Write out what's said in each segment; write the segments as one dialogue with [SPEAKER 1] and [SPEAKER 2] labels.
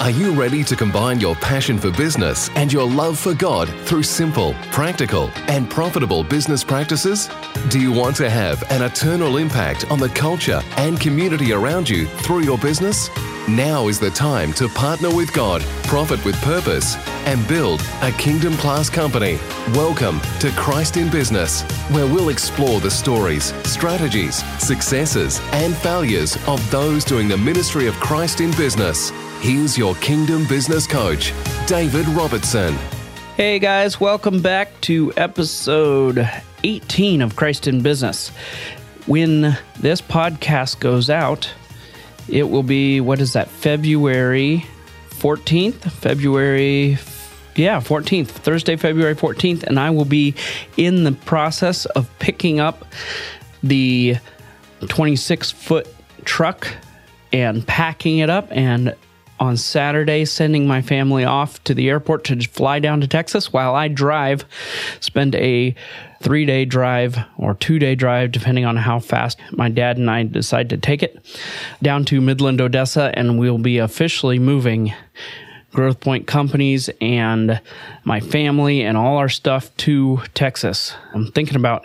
[SPEAKER 1] Are you ready to combine your passion for business and your love for God through simple, practical, and profitable business practices? Do you want to have an eternal impact on the culture and community around you through your business? Now is the time to partner with God, profit with purpose, and build a kingdom class company. Welcome to Christ in Business, where we'll explore the stories, strategies, successes, and failures of those doing the ministry of Christ in business. Here's your Kingdom Business Coach, David Robertson.
[SPEAKER 2] Hey guys, welcome back to episode 18 of Christ in Business. When this podcast goes out, it will be, what is that, February 14th? February, yeah, 14th, Thursday, February 14th. And I will be in the process of picking up the 26 foot truck and packing it up and on Saturday, sending my family off to the airport to fly down to Texas while I drive, spend a three day drive or two day drive, depending on how fast my dad and I decide to take it, down to Midland, Odessa, and we'll be officially moving Growth Point companies and my family and all our stuff to Texas. I'm thinking about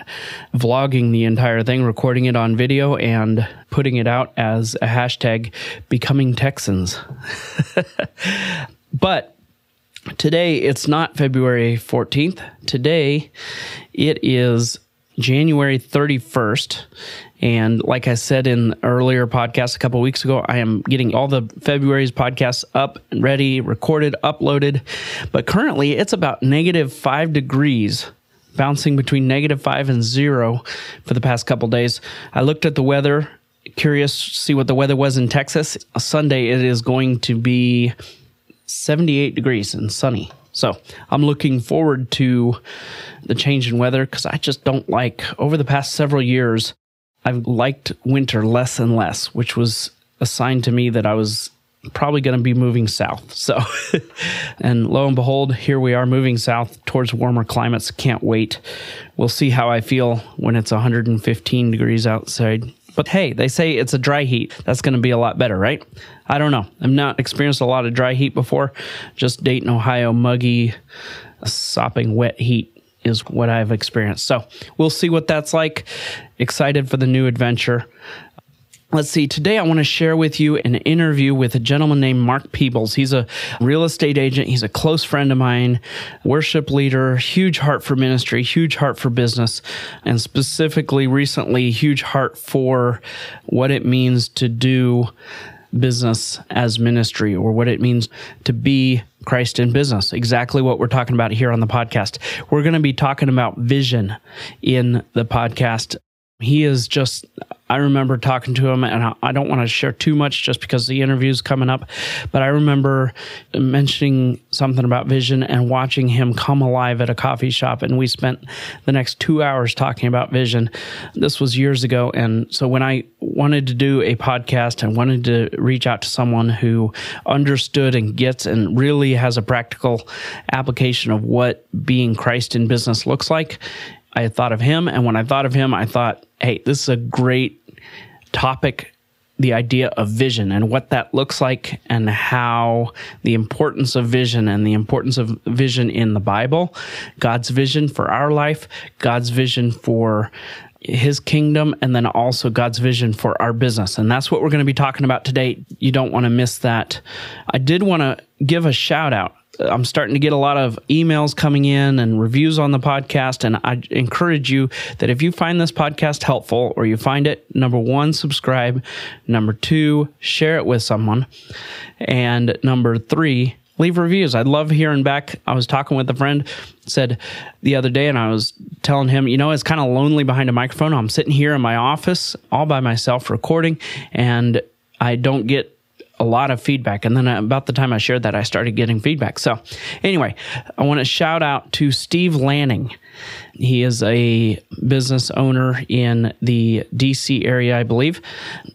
[SPEAKER 2] vlogging the entire thing, recording it on video, and putting it out as a hashtag becoming Texans. but today it's not February 14th. Today it is January 31st. And like I said in earlier podcast a couple weeks ago, I am getting all the February's podcasts up and ready, recorded, uploaded. But currently it's about negative five degrees, bouncing between negative five and zero for the past couple days. I looked at the weather, curious to see what the weather was in Texas. Sunday it is going to be 78 degrees and sunny. So I'm looking forward to the change in weather because I just don't like, over the past several years, I've liked winter less and less, which was a sign to me that I was probably going to be moving south. So, and lo and behold, here we are moving south towards warmer climates. Can't wait. We'll see how I feel when it's 115 degrees outside. But hey, they say it's a dry heat. That's going to be a lot better, right? I don't know. I've not experienced a lot of dry heat before. Just Dayton, Ohio, muggy, sopping wet heat is what I've experienced. So we'll see what that's like. Excited for the new adventure. Let's see. Today, I want to share with you an interview with a gentleman named Mark Peebles. He's a real estate agent. He's a close friend of mine, worship leader, huge heart for ministry, huge heart for business, and specifically recently, huge heart for what it means to do business as ministry or what it means to be Christ in business. Exactly what we're talking about here on the podcast. We're going to be talking about vision in the podcast he is just i remember talking to him and i don't want to share too much just because the interview is coming up but i remember mentioning something about vision and watching him come alive at a coffee shop and we spent the next two hours talking about vision. This was years ago and so when i wanted to do a podcast and wanted to reach out to someone who understood and gets and really has a practical application of what being christ in business looks like I had thought of him. And when I thought of him, I thought, hey, this is a great topic the idea of vision and what that looks like and how the importance of vision and the importance of vision in the Bible, God's vision for our life, God's vision for his kingdom, and then also God's vision for our business. And that's what we're going to be talking about today. You don't want to miss that. I did want to give a shout out I'm starting to get a lot of emails coming in and reviews on the podcast. And I encourage you that if you find this podcast helpful or you find it, number one, subscribe. Number two, share it with someone. And number three, leave reviews. I love hearing back. I was talking with a friend, said the other day, and I was telling him, you know, it's kind of lonely behind a microphone. I'm sitting here in my office all by myself recording, and I don't get a lot of feedback. And then about the time I shared that, I started getting feedback. So, anyway, I want to shout out to Steve Lanning. He is a business owner in the DC area, I believe.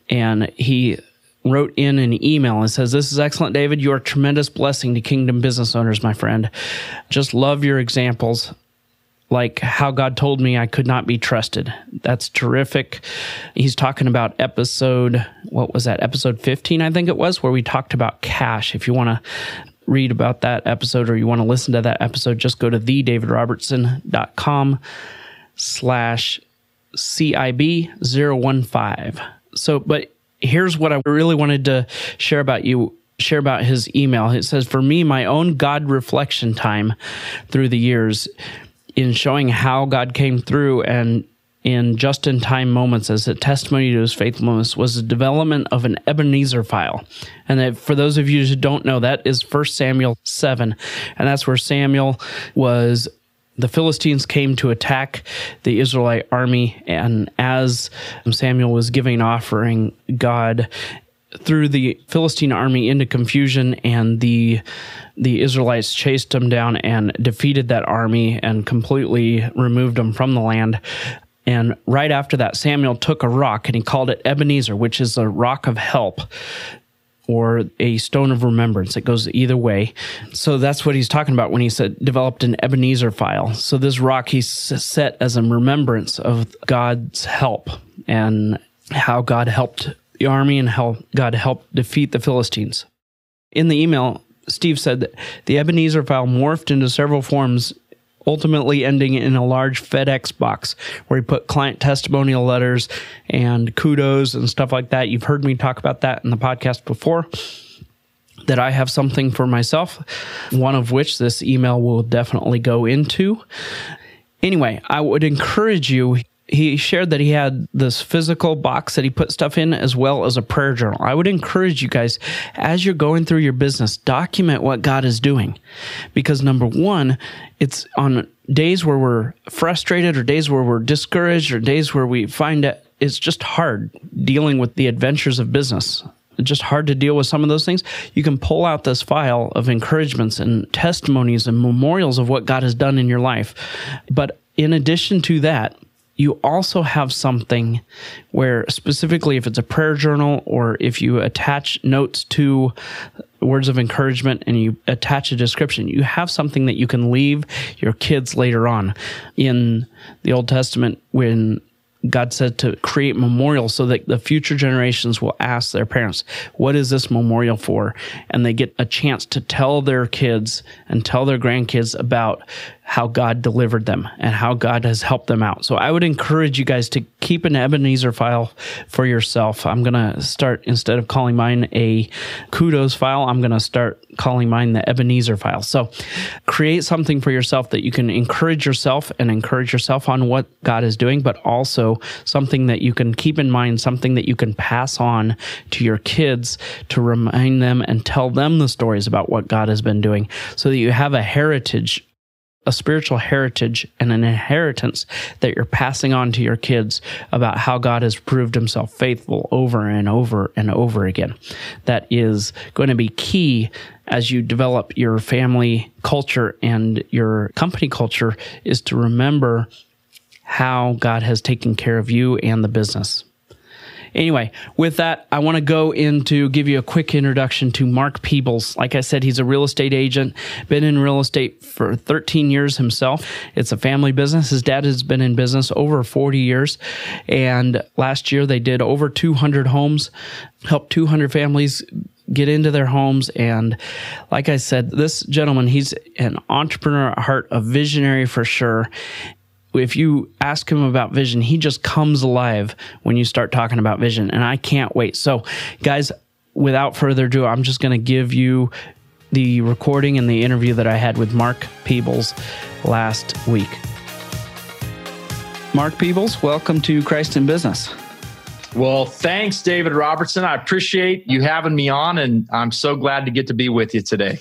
[SPEAKER 2] And he wrote in an email and says, This is excellent, David. You are a tremendous blessing to kingdom business owners, my friend. Just love your examples like how God told me I could not be trusted. That's terrific. He's talking about episode, what was that? Episode 15, I think it was, where we talked about cash. If you want to read about that episode or you want to listen to that episode, just go to thedavidrobertson.com slash CIB015. So, but here's what I really wanted to share about you share about his email. It says, For me, my own God reflection time through the years in showing how God came through and in just in time moments as a testimony to his faithfulness was the development of an Ebenezer file. And for those of you who don't know, that is 1 Samuel 7. And that's where Samuel was the Philistines came to attack the Israelite army, and as Samuel was giving offering, God threw the Philistine army into confusion, and the the Israelites chased them down and defeated that army and completely removed them from the land. And right after that, Samuel took a rock and he called it Ebenezer, which is a rock of help or a stone of remembrance. It goes either way. So that's what he's talking about when he said developed an Ebenezer file. So this rock he set as a remembrance of God's help and how God helped army and how God helped defeat the Philistines. In the email, Steve said that the Ebenezer file morphed into several forms ultimately ending in a large FedEx box where he put client testimonial letters and kudos and stuff like that. You've heard me talk about that in the podcast before. That I have something for myself, one of which this email will definitely go into. Anyway, I would encourage you he shared that he had this physical box that he put stuff in as well as a prayer journal. I would encourage you guys, as you're going through your business, document what God is doing. Because number one, it's on days where we're frustrated or days where we're discouraged or days where we find it, it's just hard dealing with the adventures of business just hard to deal with some of those things, you can pull out this file of encouragements and testimonies and memorials of what God has done in your life. But in addition to that, you also have something where specifically if it's a prayer journal or if you attach notes to words of encouragement and you attach a description you have something that you can leave your kids later on in the old testament when God said to create memorials so that the future generations will ask their parents, What is this memorial for? And they get a chance to tell their kids and tell their grandkids about how God delivered them and how God has helped them out. So I would encourage you guys to keep an Ebenezer file for yourself. I'm going to start, instead of calling mine a kudos file, I'm going to start calling mine the Ebenezer file. So create something for yourself that you can encourage yourself and encourage yourself on what God is doing, but also something that you can keep in mind, something that you can pass on to your kids to remind them and tell them the stories about what God has been doing so that you have a heritage a spiritual heritage and an inheritance that you're passing on to your kids about how God has proved himself faithful over and over and over again. That is going to be key as you develop your family culture and your company culture is to remember how God has taken care of you and the business. Anyway, with that, I want to go into give you a quick introduction to Mark Peebles. Like I said, he's a real estate agent, been in real estate for 13 years himself. It's a family business. His dad has been in business over 40 years. And last year they did over 200 homes, helped 200 families get into their homes. And like I said, this gentleman, he's an entrepreneur at heart, a visionary for sure if you ask him about vision, he just comes alive when you start talking about vision. And I can't wait. So, guys, without further ado, I'm just going to give you the recording and the interview that I had with Mark Peebles last week. Mark Peebles, welcome to Christ in Business.
[SPEAKER 3] Well, thanks, David Robertson. I appreciate you having me on, and I'm so glad to get to be with you today.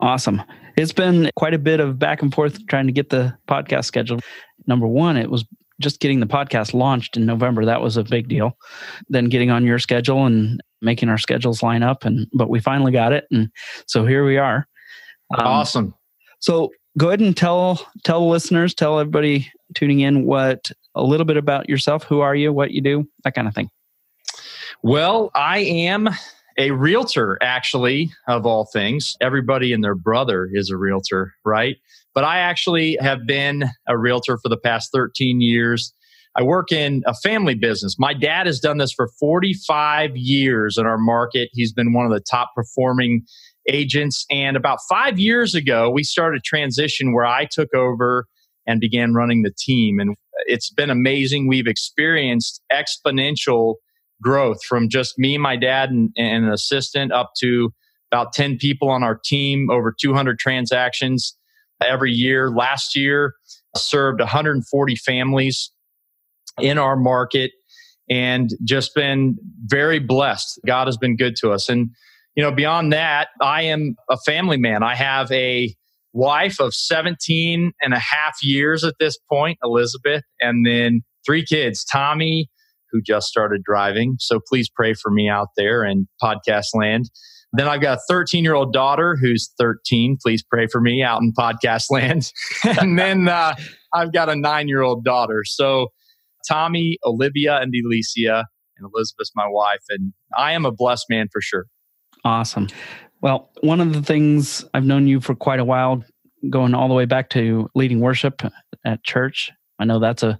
[SPEAKER 2] Awesome. It's been quite a bit of back and forth trying to get the podcast scheduled. Number one, it was just getting the podcast launched in November. That was a big deal. Then getting on your schedule and making our schedules line up. And but we finally got it, and so here we are.
[SPEAKER 3] Um, awesome.
[SPEAKER 2] So go ahead and tell tell the listeners, tell everybody tuning in what a little bit about yourself. Who are you? What you do? That kind of thing.
[SPEAKER 3] Well, I am a realtor, actually, of all things. Everybody and their brother is a realtor, right? But I actually have been a realtor for the past 13 years. I work in a family business. My dad has done this for 45 years in our market. He's been one of the top performing agents. And about five years ago, we started a transition where I took over and began running the team. And it's been amazing. We've experienced exponential growth from just me, my dad, and, and an assistant up to about 10 people on our team, over 200 transactions every year. Last year, served 140 families in our market and just been very blessed. God has been good to us. And, you know, beyond that, I am a family man. I have a wife of 17 and a half years at this point, Elizabeth, and then three kids, Tommy, who just started driving. So please pray for me out there in podcast land. Then I've got a 13 year old daughter who's 13. Please pray for me out in podcast land. and then uh, I've got a nine year old daughter. So Tommy, Olivia, and Alicia, and Elizabeth's my wife. And I am a blessed man for sure.
[SPEAKER 2] Awesome. Well, one of the things I've known you for quite a while, going all the way back to leading worship at church. I know that's a,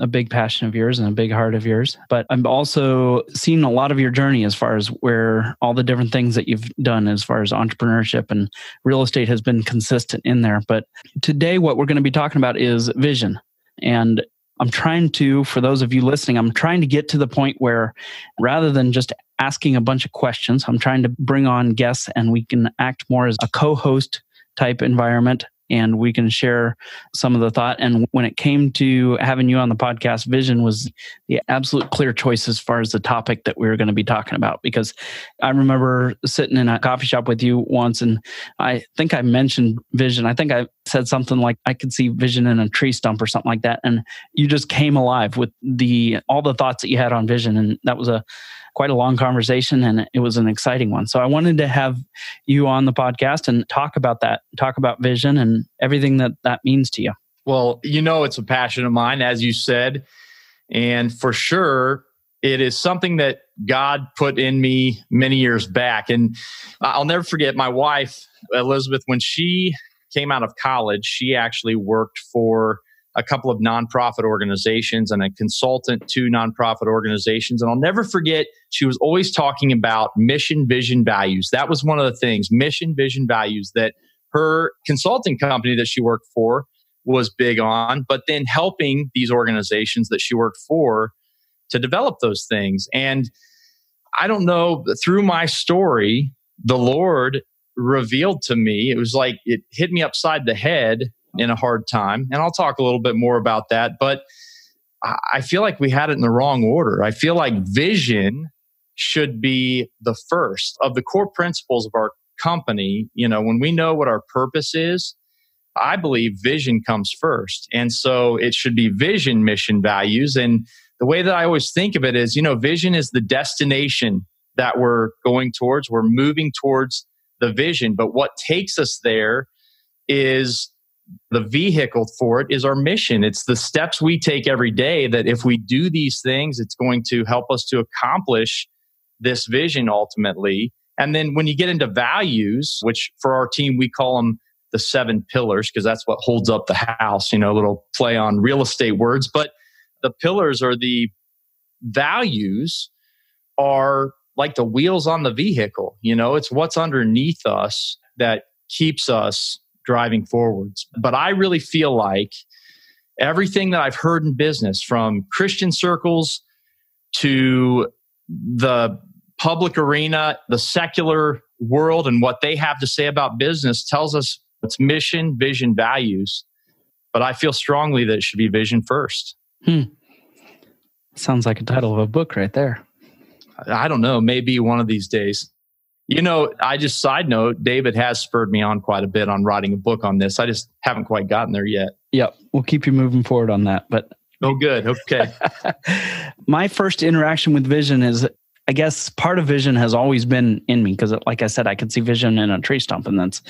[SPEAKER 2] a big passion of yours and a big heart of yours. But I've also seen a lot of your journey as far as where all the different things that you've done as far as entrepreneurship and real estate has been consistent in there. But today, what we're going to be talking about is vision. And I'm trying to, for those of you listening, I'm trying to get to the point where rather than just asking a bunch of questions, I'm trying to bring on guests and we can act more as a co host type environment and we can share some of the thought. And when it came to having you on the podcast, Vision was the absolute clear choice as far as the topic that we were going to be talking about. Because I remember sitting in a coffee shop with you once, and I think I mentioned Vision. I think I said something like I could see Vision in a tree stump or something like that, and you just came alive with the all the thoughts that you had on Vision, and that was a quite a long conversation and it was an exciting one. So I wanted to have you on the podcast and talk about that, talk about vision and everything that that means to you.
[SPEAKER 3] Well, you know, it's a passion of mine, as you said. And for sure, it is something that God put in me many years back. And I'll never forget my wife, Elizabeth, when she came out of college, she actually worked for a couple of nonprofit organizations and a consultant to nonprofit organizations. And I'll never forget, she was always talking about mission, vision, values. That was one of the things mission, vision, values that her consulting company that she worked for was big on, but then helping these organizations that she worked for to develop those things. And I don't know, through my story, the Lord revealed to me, it was like it hit me upside the head in a hard time. And I'll talk a little bit more about that. But I feel like we had it in the wrong order. I feel like vision should be the first of the core principles of our company. You know, when we know what our purpose is, I believe vision comes first. And so it should be vision, mission, values. And the way that I always think of it is, you know, vision is the destination that we're going towards. We're moving towards the vision. But what takes us there is the vehicle for it is our mission. It's the steps we take every day that if we do these things, it's going to help us to accomplish this vision ultimately. And then when you get into values, which for our team, we call them the seven pillars because that's what holds up the house, you know, a little play on real estate words. But the pillars are the values are like the wheels on the vehicle. You know, it's what's underneath us that keeps us driving forwards. But I really feel like everything that I've heard in business from Christian circles to the public arena, the secular world, and what they have to say about business tells us it's mission, vision, values. But I feel strongly that it should be vision first.
[SPEAKER 2] Hmm. Sounds like a title of a book right there.
[SPEAKER 3] I don't know. Maybe one of these days. You know, I just side note, David has spurred me on quite a bit on writing a book on this. I just haven't quite gotten there yet.
[SPEAKER 2] Yep. We'll keep you moving forward on that. But
[SPEAKER 3] oh good. Okay.
[SPEAKER 2] My first interaction with vision is I guess part of vision has always been in me because like I said, I could see vision in a tree stump and that's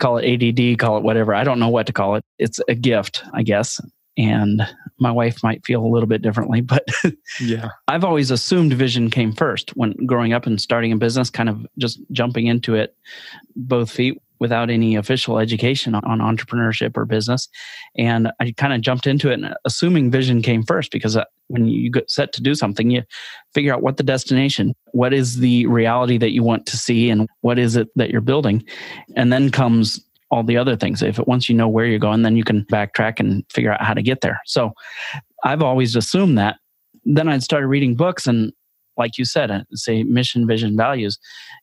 [SPEAKER 2] call it ADD, call it whatever. I don't know what to call it. It's a gift, I guess and my wife might feel a little bit differently but yeah i've always assumed vision came first when growing up and starting a business kind of just jumping into it both feet without any official education on entrepreneurship or business. And I kind of jumped into it, and assuming vision came first because uh, when you get set to do something, you figure out what the destination, what is the reality that you want to see, and what is it that you're building. And then comes all the other things. If it, once you know where you're going, then you can backtrack and figure out how to get there. So I've always assumed that. Then I'd started reading books and like you said, uh, say mission, vision, values.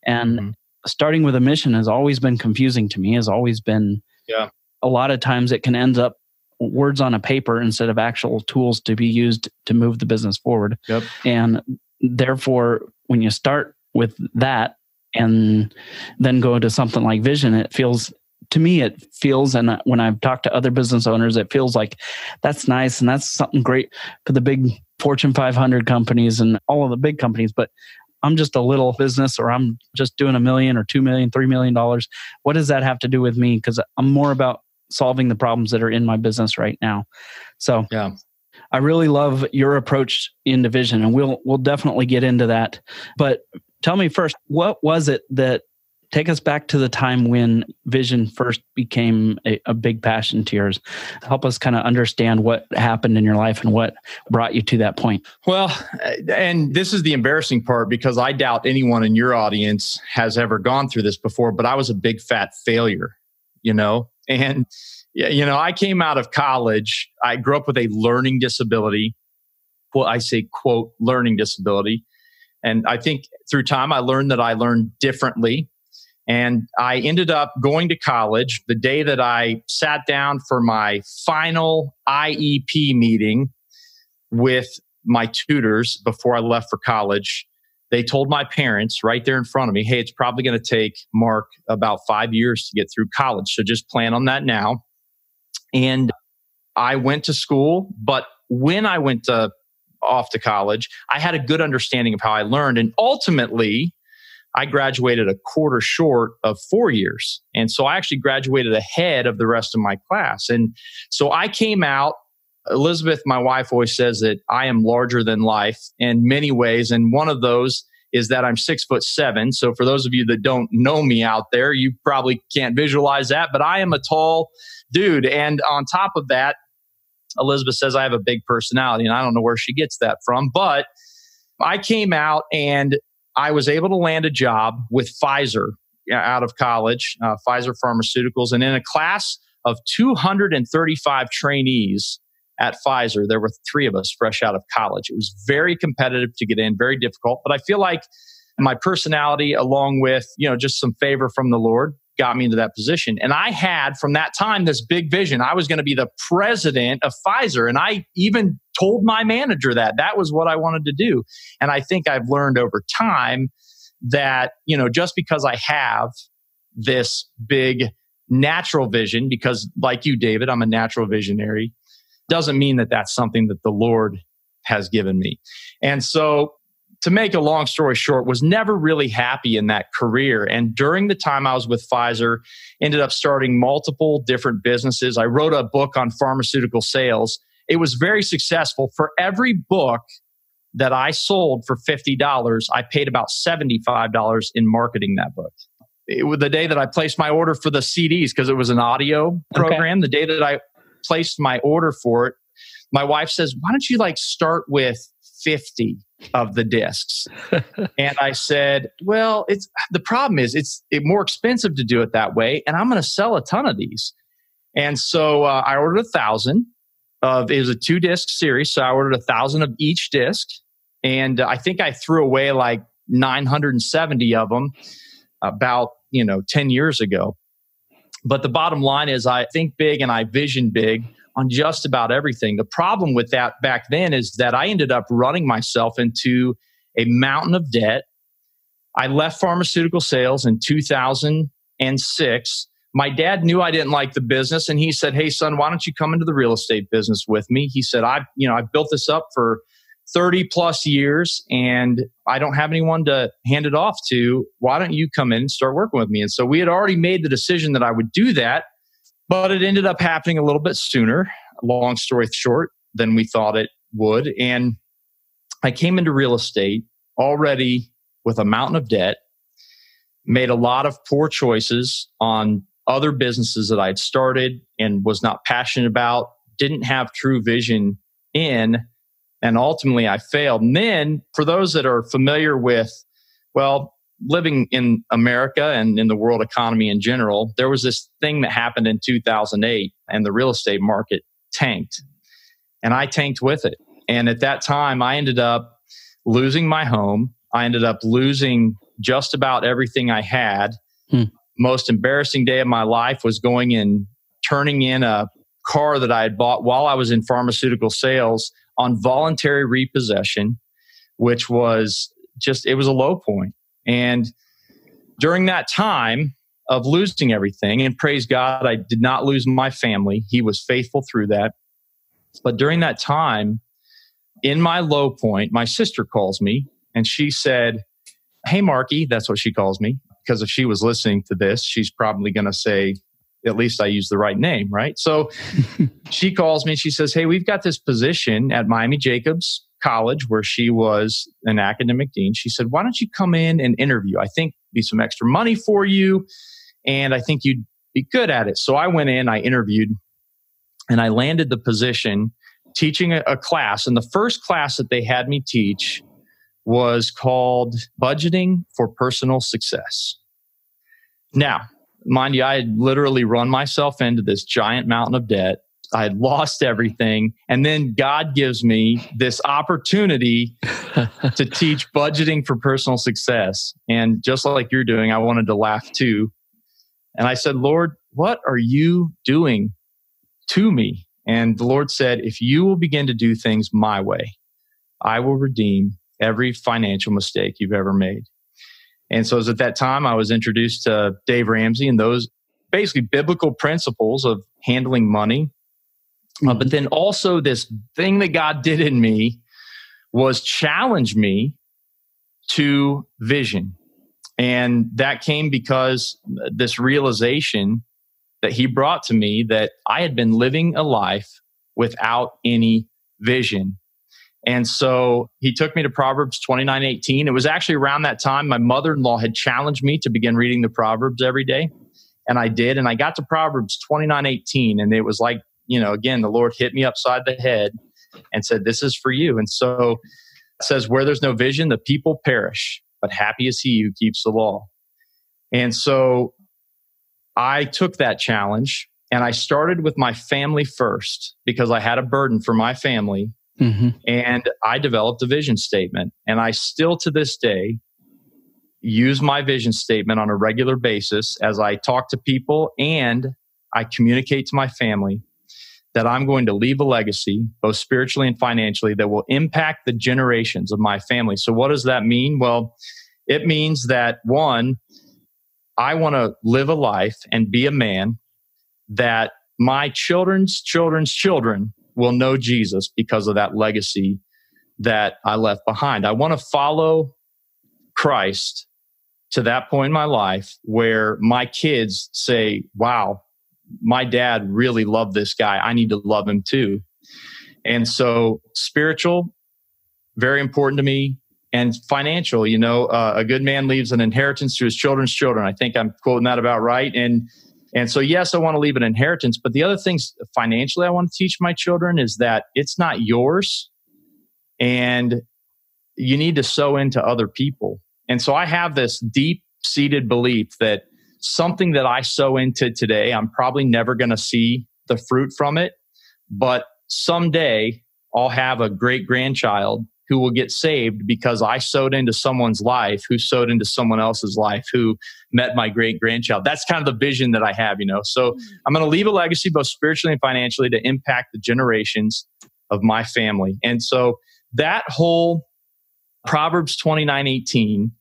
[SPEAKER 2] And mm-hmm. starting with a mission has always been confusing to me, has always been,
[SPEAKER 3] yeah.
[SPEAKER 2] A lot of times it can end up words on a paper instead of actual tools to be used to move the business forward.
[SPEAKER 3] Yep.
[SPEAKER 2] And therefore, when you start with that and then go into something like vision, it feels to me it feels and when i've talked to other business owners it feels like that's nice and that's something great for the big Fortune 500 companies and all of the big companies, but I'm just a little business or I'm just doing a million or two million, three million dollars. What does that have to do with me? Because I'm more about solving the problems that are in my business right now. So
[SPEAKER 3] yeah.
[SPEAKER 2] I really love your approach in division and we'll we'll definitely get into that. But tell me first, what was it that take us back to the time when vision first became a, a big passion to yours. Help us kind of understand what happened in your life and what brought you to that point.
[SPEAKER 3] Well and this is the embarrassing part because i doubt anyone in your audience has ever gone through this before but i was a big fat failure you know? And you know i came out of college. I grew up with a learning disability. Well i say quote learning disability. And I think through time, I learned that I learned differently and I ended up going to college the day that I sat down for my final IEP meeting with my tutors before I left for college. They told my parents right there in front of me, hey, it's probably going to take Mark about five years to get through college. So just plan on that now. And I went to school, but when I went to, off to college, I had a good understanding of how I learned. And ultimately, I graduated a quarter short of four years. And so I actually graduated ahead of the rest of my class. And so I came out. Elizabeth, my wife, always says that I am larger than life in many ways. And one of those is that I'm six foot seven. So for those of you that don't know me out there, you probably can't visualize that, but I am a tall dude. And on top of that, Elizabeth says I have a big personality, and I don't know where she gets that from, but I came out and I was able to land a job with Pfizer out of college, uh, Pfizer Pharmaceuticals, and in a class of 235 trainees at Pfizer, there were three of us fresh out of college. It was very competitive to get in, very difficult, but I feel like my personality, along with you know just some favor from the Lord, got me into that position. And I had from that time this big vision. I was going to be the president of Pfizer. And I even told my manager that that was what I wanted to do. And I think I've learned over time that, you know, just because I have this big natural vision, because like you, David, I'm a natural visionary, doesn't mean that that's something that the Lord has given me. And so to make a long story short, was never really happy in that career. And during the time I was with Pfizer, ended up starting multiple different businesses. I wrote a book on pharmaceutical sales. It was very successful. For every book that I sold for $50, I paid about $75 in marketing that book. It was the day that I placed my order for the CDs because it was an audio program. Okay. The day that I placed my order for it, my wife says, Why don't you like start with 50 of the discs. and I said, well, it's the problem is it's it more expensive to do it that way, and I'm going to sell a ton of these. And so uh, I ordered a thousand of it was a two disc series, so I ordered a thousand of each disc, and uh, I think I threw away like 970 of them about you know 10 years ago. But the bottom line is, I think big and I vision big on just about everything. The problem with that back then is that I ended up running myself into a mountain of debt. I left pharmaceutical sales in 2006. My dad knew I didn't like the business and he said, "Hey son, why don't you come into the real estate business with me?" He said, "I, you know, I built this up for 30 plus years and I don't have anyone to hand it off to. Why don't you come in and start working with me?" And so we had already made the decision that I would do that but it ended up happening a little bit sooner, long story short, than we thought it would. And I came into real estate already with a mountain of debt. made a lot of poor choices on other businesses that I'd started and was not passionate about, didn't have true vision in, and ultimately I failed. And then, for those that are familiar with, well, living in America and in the world economy in general, there was this thing that happened in 2008 and the real estate market tanked. And I tanked with it. And at that time, I ended up losing my home. I ended up losing just about everything I had. Hmm. Most embarrassing day of my life was going and turning in a car that I had bought while I was in pharmaceutical sales on voluntary repossession, which was just, it was a low point. And during that time of losing everything, and praise God, I did not lose my family. He was faithful through that. But during that time, in my low point, my sister calls me and she said, Hey, Marky, that's what she calls me. Because if she was listening to this, she's probably going to say, at least I use the right name, right? So she calls me. She says, Hey, we've got this position at Miami Jacobs College where she was an academic dean. She said, Why don't you come in and interview? I think be some extra money for you. And I think you'd be good at it. So I went in, I interviewed, and I landed the position teaching a, a class. And the first class that they had me teach was called Budgeting for Personal Success. Now, mind you, I had literally run myself into this giant mountain of debt. I had lost everything. And then God gives me this opportunity to teach budgeting for personal success. And just like you're doing, I wanted to laugh too. And I said, Lord, what are you doing to me? And the Lord said, if you will begin to do things my way, I will redeem every financial mistake you've ever made. And so, as at that time, I was introduced to Dave Ramsey and those basically biblical principles of handling money. Uh, but then also, this thing that God did in me was challenge me to vision. And that came because this realization that he brought to me that I had been living a life without any vision. And so he took me to Proverbs 29 18. It was actually around that time my mother in law had challenged me to begin reading the Proverbs every day. And I did. And I got to Proverbs 29 18. And it was like, you know, again, the Lord hit me upside the head and said, This is for you. And so it says, Where there's no vision, the people perish, but happy is he who keeps the law. And so I took that challenge and I started with my family first because I had a burden for my family Mm-hmm. And I developed a vision statement. And I still to this day use my vision statement on a regular basis as I talk to people and I communicate to my family that I'm going to leave a legacy, both spiritually and financially, that will impact the generations of my family. So, what does that mean? Well, it means that one, I want to live a life and be a man that my children's children's children will know Jesus because of that legacy that I left behind. I want to follow Christ to that point in my life where my kids say, wow, my dad really loved this guy. I need to love him too. And so spiritual, very important to me. And financial, you know, uh, a good man leaves an inheritance to his children's children. I think I'm quoting that about right. And and so, yes, I want to leave an inheritance, but the other things financially I want to teach my children is that it's not yours and you need to sow into other people. And so I have this deep seated belief that something that I sow into today, I'm probably never going to see the fruit from it, but someday I'll have a great grandchild who will get saved because I sowed into someone's life who sowed into someone else's life who met my great grandchild. That's kind of the vision that I have, you know. So mm-hmm. I'm going to leave a legacy both spiritually and financially to impact the generations of my family. And so that whole Proverbs 29 18,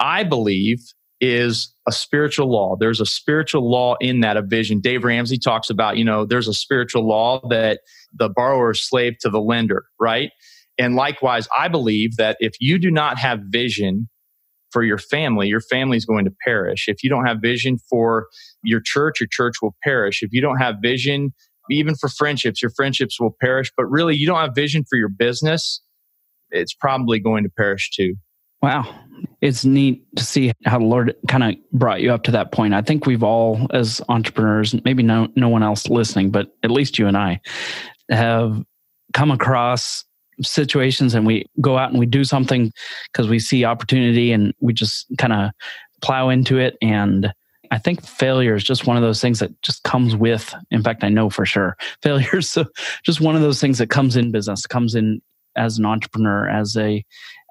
[SPEAKER 3] I believe, is a spiritual law. There's a spiritual law in that, a vision. Dave Ramsey talks about, you know, there's a spiritual law that the borrower is slave to the lender, right? And likewise, I believe that if you do not have vision for your family, your family is going to perish. If you don't have vision for your church, your church will perish. If you don't have vision, even for friendships, your friendships will perish. But really, you don't have vision for your business, it's probably going to perish too.
[SPEAKER 2] Wow. It's neat to see how the Lord kind of brought you up to that point. I think we've all, as entrepreneurs, maybe no no one else listening, but at least you and I have come across situations and we go out and we do something because we see opportunity and we just kind of plow into it and I think failure is just one of those things that just comes with. In fact, I know for sure failure is just one of those things that comes in business, comes in as an entrepreneur, as a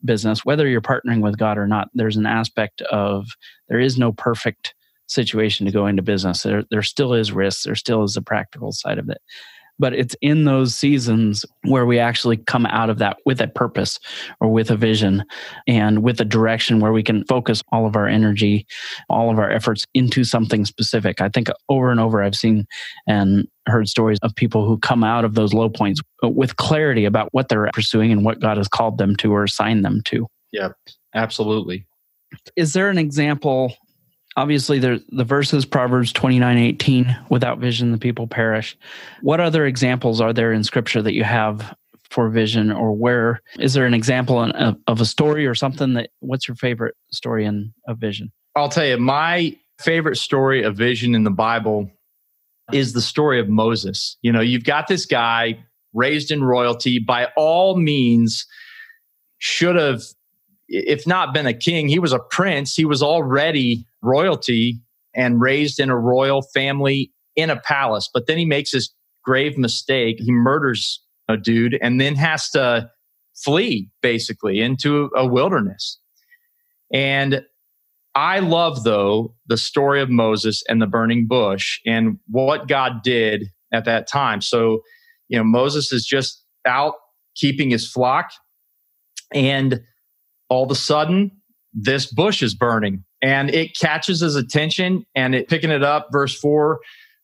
[SPEAKER 2] business, whether you're partnering with God or not. There's an aspect of there is no perfect situation to go into business. There, there still is risk. There still is a practical side of it but it's in those seasons where we actually come out of that with a purpose or with a vision and with a direction where we can focus all of our energy, all of our efforts into something specific. I think over and over I've seen and heard stories of people who come out of those low points uh, with clarity about what they're pursuing and what God has called them to or assigned them to.
[SPEAKER 3] Yeah, absolutely.
[SPEAKER 2] Is there an example obviously there the verses proverbs 29 18 without vision the people perish. What other examples are there in scripture that you have for vision or where is there an example of, of a story or something that what's your favorite story in of vision?
[SPEAKER 3] I'll tell you my favorite story of vision in the bible is the story of moses. You know you've got this guy raised in royalty by all means should have if not been a king, he was a prince. He was already royalty and raised in a royal family in a palace. But then he makes this grave mistake. He murders a dude and then has to flee basically into a wilderness. And I love, though, the story of Moses and the burning bush and what God did at that time. So, you know, Moses is just out keeping his flock. And all of a sudden, this bush is burning and it catches his attention and it picking it up verse 4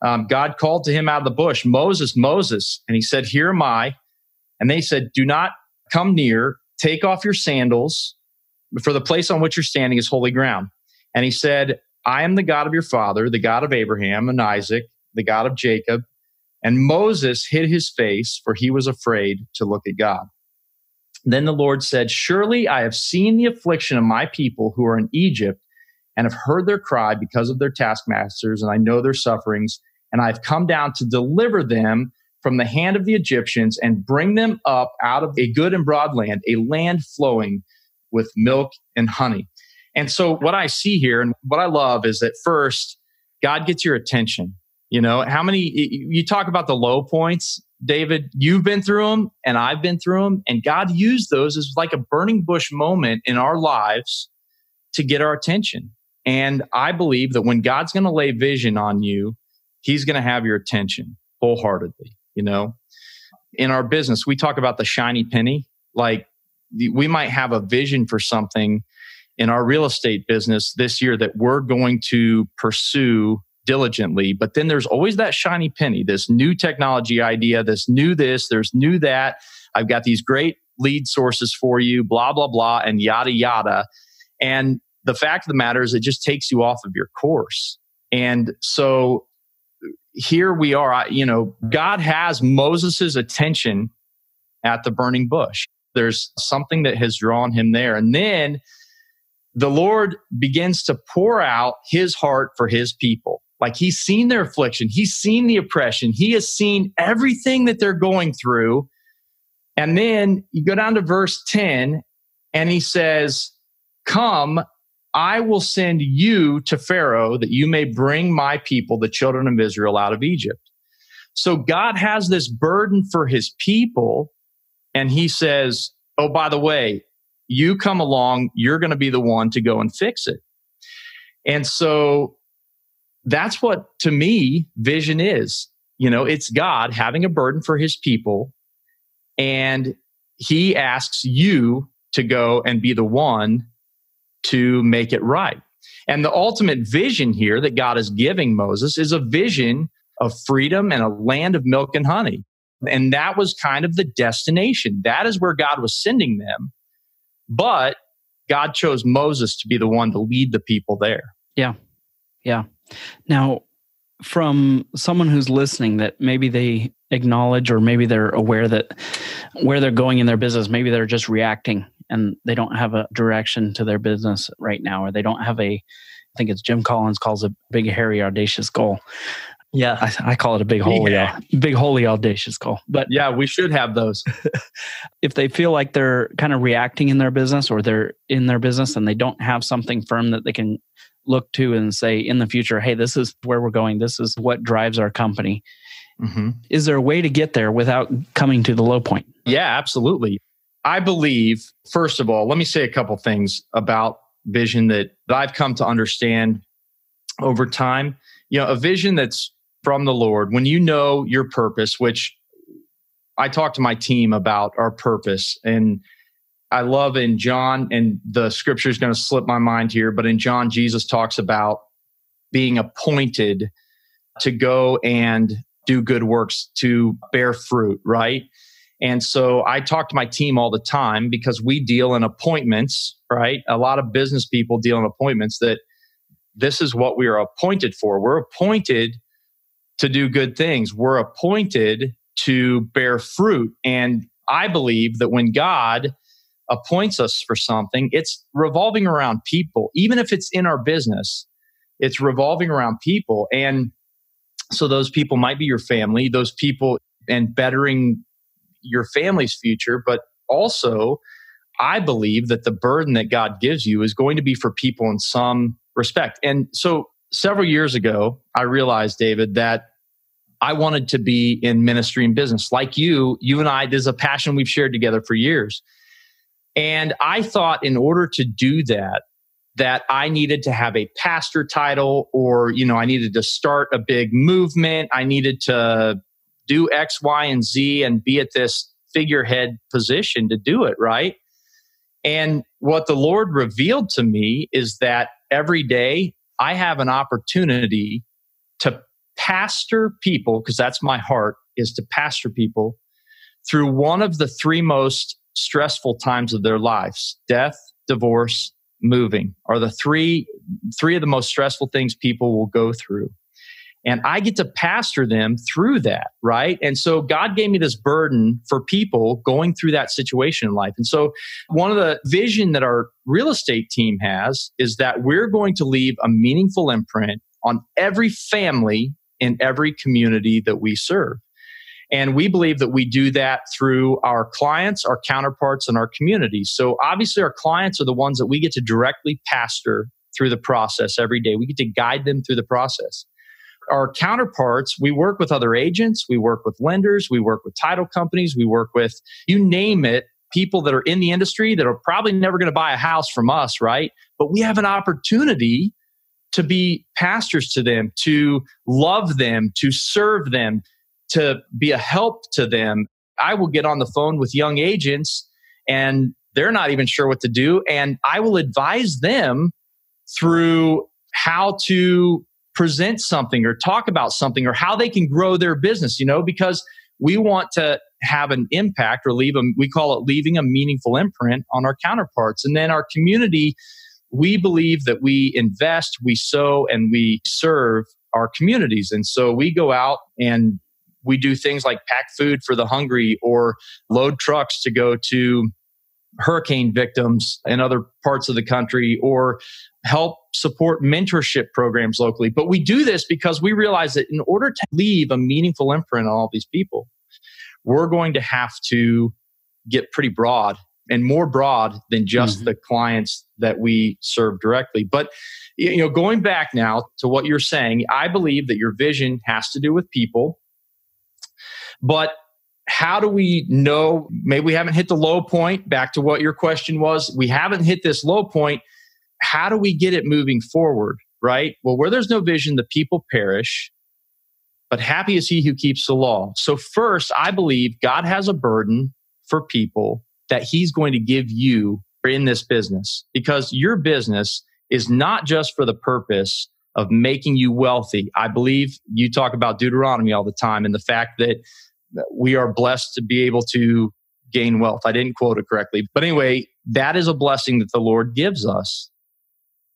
[SPEAKER 3] um, god called to him out of the bush moses moses. And he said here am i. And they said do not come near. Take off your sandals for the place on which you're standing is holy ground. And he said i am the god of your father the god of abraham and isaac the god of jacob. And moses hid his face for he was afraid to look at god then the lord said surely i have seen the affliction of my people who are in egypt and have heard their cry because of their taskmasters, and I know their sufferings, and I've come down to deliver them from the hand of the Egyptians and bring them up out of a good and broad land, a land flowing with milk and honey. And so, what I see here and what I love is that first, God gets your attention. You know, how many, you talk about the low points, David, you've been through them and I've been through them. And God used those as like a burning bush moment in our lives to get our attention. And I believe that when God's going to lay vision on you, He's going to have your attention wholeheartedly. You know, in our business, we talk about the shiny penny. Like we might have a vision for something in our real estate business this year that we're going to pursue diligently. But then there's always that shiny penny, this new technology idea, this new this, there's new that. I've got these great lead sources for you, blah, blah, blah, and yada, yada. And the fact of the matter is it just takes you off of your course. And so here we are, you know, God has Moses's attention at the burning bush. There's something that has drawn him there. And then the Lord begins to pour out his heart for his people. Like he's seen their affliction, he's seen the oppression, he has seen everything that they're going through. And then you go down to verse 10, and he says, Come, I will send you to Pharaoh that you may bring my people, the children of Israel, out of Egypt. So God has this burden for his people. And he says, Oh, by the way, you come along, you're going to be the one to go and fix it. And so that's what to me vision is. You know, it's God having a burden for his people. And he asks you to go and be the one to make it right. And the ultimate vision here that God is giving Moses is a vision of freedom and a land of milk and honey. And that was kind of the destination. That is where God was sending them. But God chose Moses to be the one to lead the people there.
[SPEAKER 2] Yeah. Yeah. Now, from someone who's listening that maybe they acknowledge or maybe they're aware that where they're going in their business maybe they're just reacting and they don't have a direction to their business right now, or they don't have a, I think it's Jim Collins calls a big, hairy, audacious goal.
[SPEAKER 3] Yeah.
[SPEAKER 2] I, I call it a big, holy, yeah. big, holy, audacious goal. But
[SPEAKER 3] yeah, we should have those.
[SPEAKER 2] if they feel like they're kind of reacting in their business or they're in their business and they don't have something firm that they can look to and say in the future, hey, this is where we're going. This is what drives our company. Mm-hmm. Is there a way to get there without coming to the low point?
[SPEAKER 3] Yeah, absolutely. I believe, first of all, let me say a couple things about vision that, that I've come to understand over time. You know, a vision that's from the Lord, when you know your purpose, which I talk to my team about our purpose, and I love in John, and the scripture is going to slip my mind here, but in John, Jesus talks about being appointed to go and do good works, to bear fruit, right? And so I talk to my team all the time because we deal in appointments, right? A lot of business people deal in appointments that this is what we are appointed for. We're appointed to do good things. We're appointed to bear fruit. And I believe that when God appoints us for something, it's revolving around people. Even if it's in our business, it's revolving around people. And so those people might be your family, those people and bettering your family's future, but also I believe that the burden that God gives you is going to be for people in some respect. And so several years ago, I realized, David, that I wanted to be in ministry and business. Like you, you and I, there's a passion we've shared together for years. And I thought in order to do that, that I needed to have a pastor title or, you know, I needed to start a big movement. I needed to do X, Y, and Z and be at this figurehead position to do it, right? And what the Lord revealed to me is that every day I have an opportunity to pastor people, because that's my heart, is to pastor people through one of the three most stressful times of their lives death, divorce, moving are the three three of the most stressful things people will go through and I get to pastor them through that, right? And so God gave me this burden for people going through that situation in life. And so one of the vision that our real estate team has is that we're going to leave a meaningful imprint on every family in every community that we serve. And we believe that we do that through our clients, our counterparts, and our communities. So obviously, our clients are the ones that we get to directly pastor through the process every day. We get to guide them through the process our counterparts, we work with other agents, we work with lenders, we work with title companies, we work with you name it, people that are in the industry that are probably never going to buy a house from us, right? But we have an opportunity to be pastors to them, to love them, to serve them, to be a help to them. I will get on the phone with young agents and they're not even sure what to do. And I will advise them through how to present something or talk about something or how they can grow their business, you know, because we want to have an impact or leave them, we call it leaving a meaningful imprint on our counterparts. And then our community, we believe that we invest, we sow, and we serve our communities. And so we go out and we do things like pack food for the hungry or load trucks to go to hurricane victims in other parts of the country or help support mentorship programs locally. But we do this because we realize that in order to leave a meaningful imprint on all these people, we're going to have to get pretty broad and more broad than just mm-hmm. the clients that we serve directly. But you know, going back now to what you're saying, I believe that your vision has to do with people. But how do we know maybe we haven't hit the low point back to what your question was we haven't hit this low point how do we get it moving forward, right? Well, where there's no vision, the people perish, but happy is he who keeps the law. So, first, I believe God has a burden for people that he's going to give you in this business because your business is not just for the purpose of making you wealthy. I believe you talk about Deuteronomy all the time and the fact that we are blessed to be able to gain wealth. I didn't quote it correctly. But anyway, that is a blessing that the Lord gives us.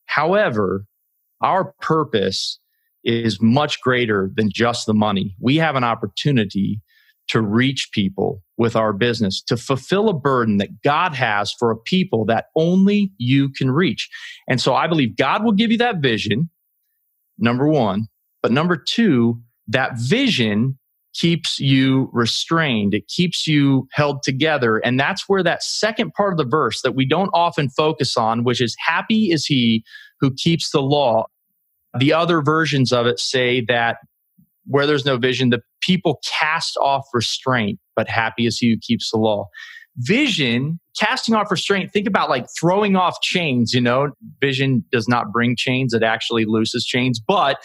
[SPEAKER 3] However, our purpose is much greater than just the money. We have an opportunity to reach people with our business, to fulfill a burden that God has for a people that only you can reach. And so I believe God will give you that vision, number one. But number two, that vision keeps you restrained. It keeps you held together. And that's where that second part of the verse that we don't often focus on, which is happy is he who keeps the law. The other versions of it say that where there's no vision, the people cast off restraint, but happy is he who keeps the law. Vision, casting off restraint, think about like throwing off chains, you know, vision does not bring chains, it actually looses chains. But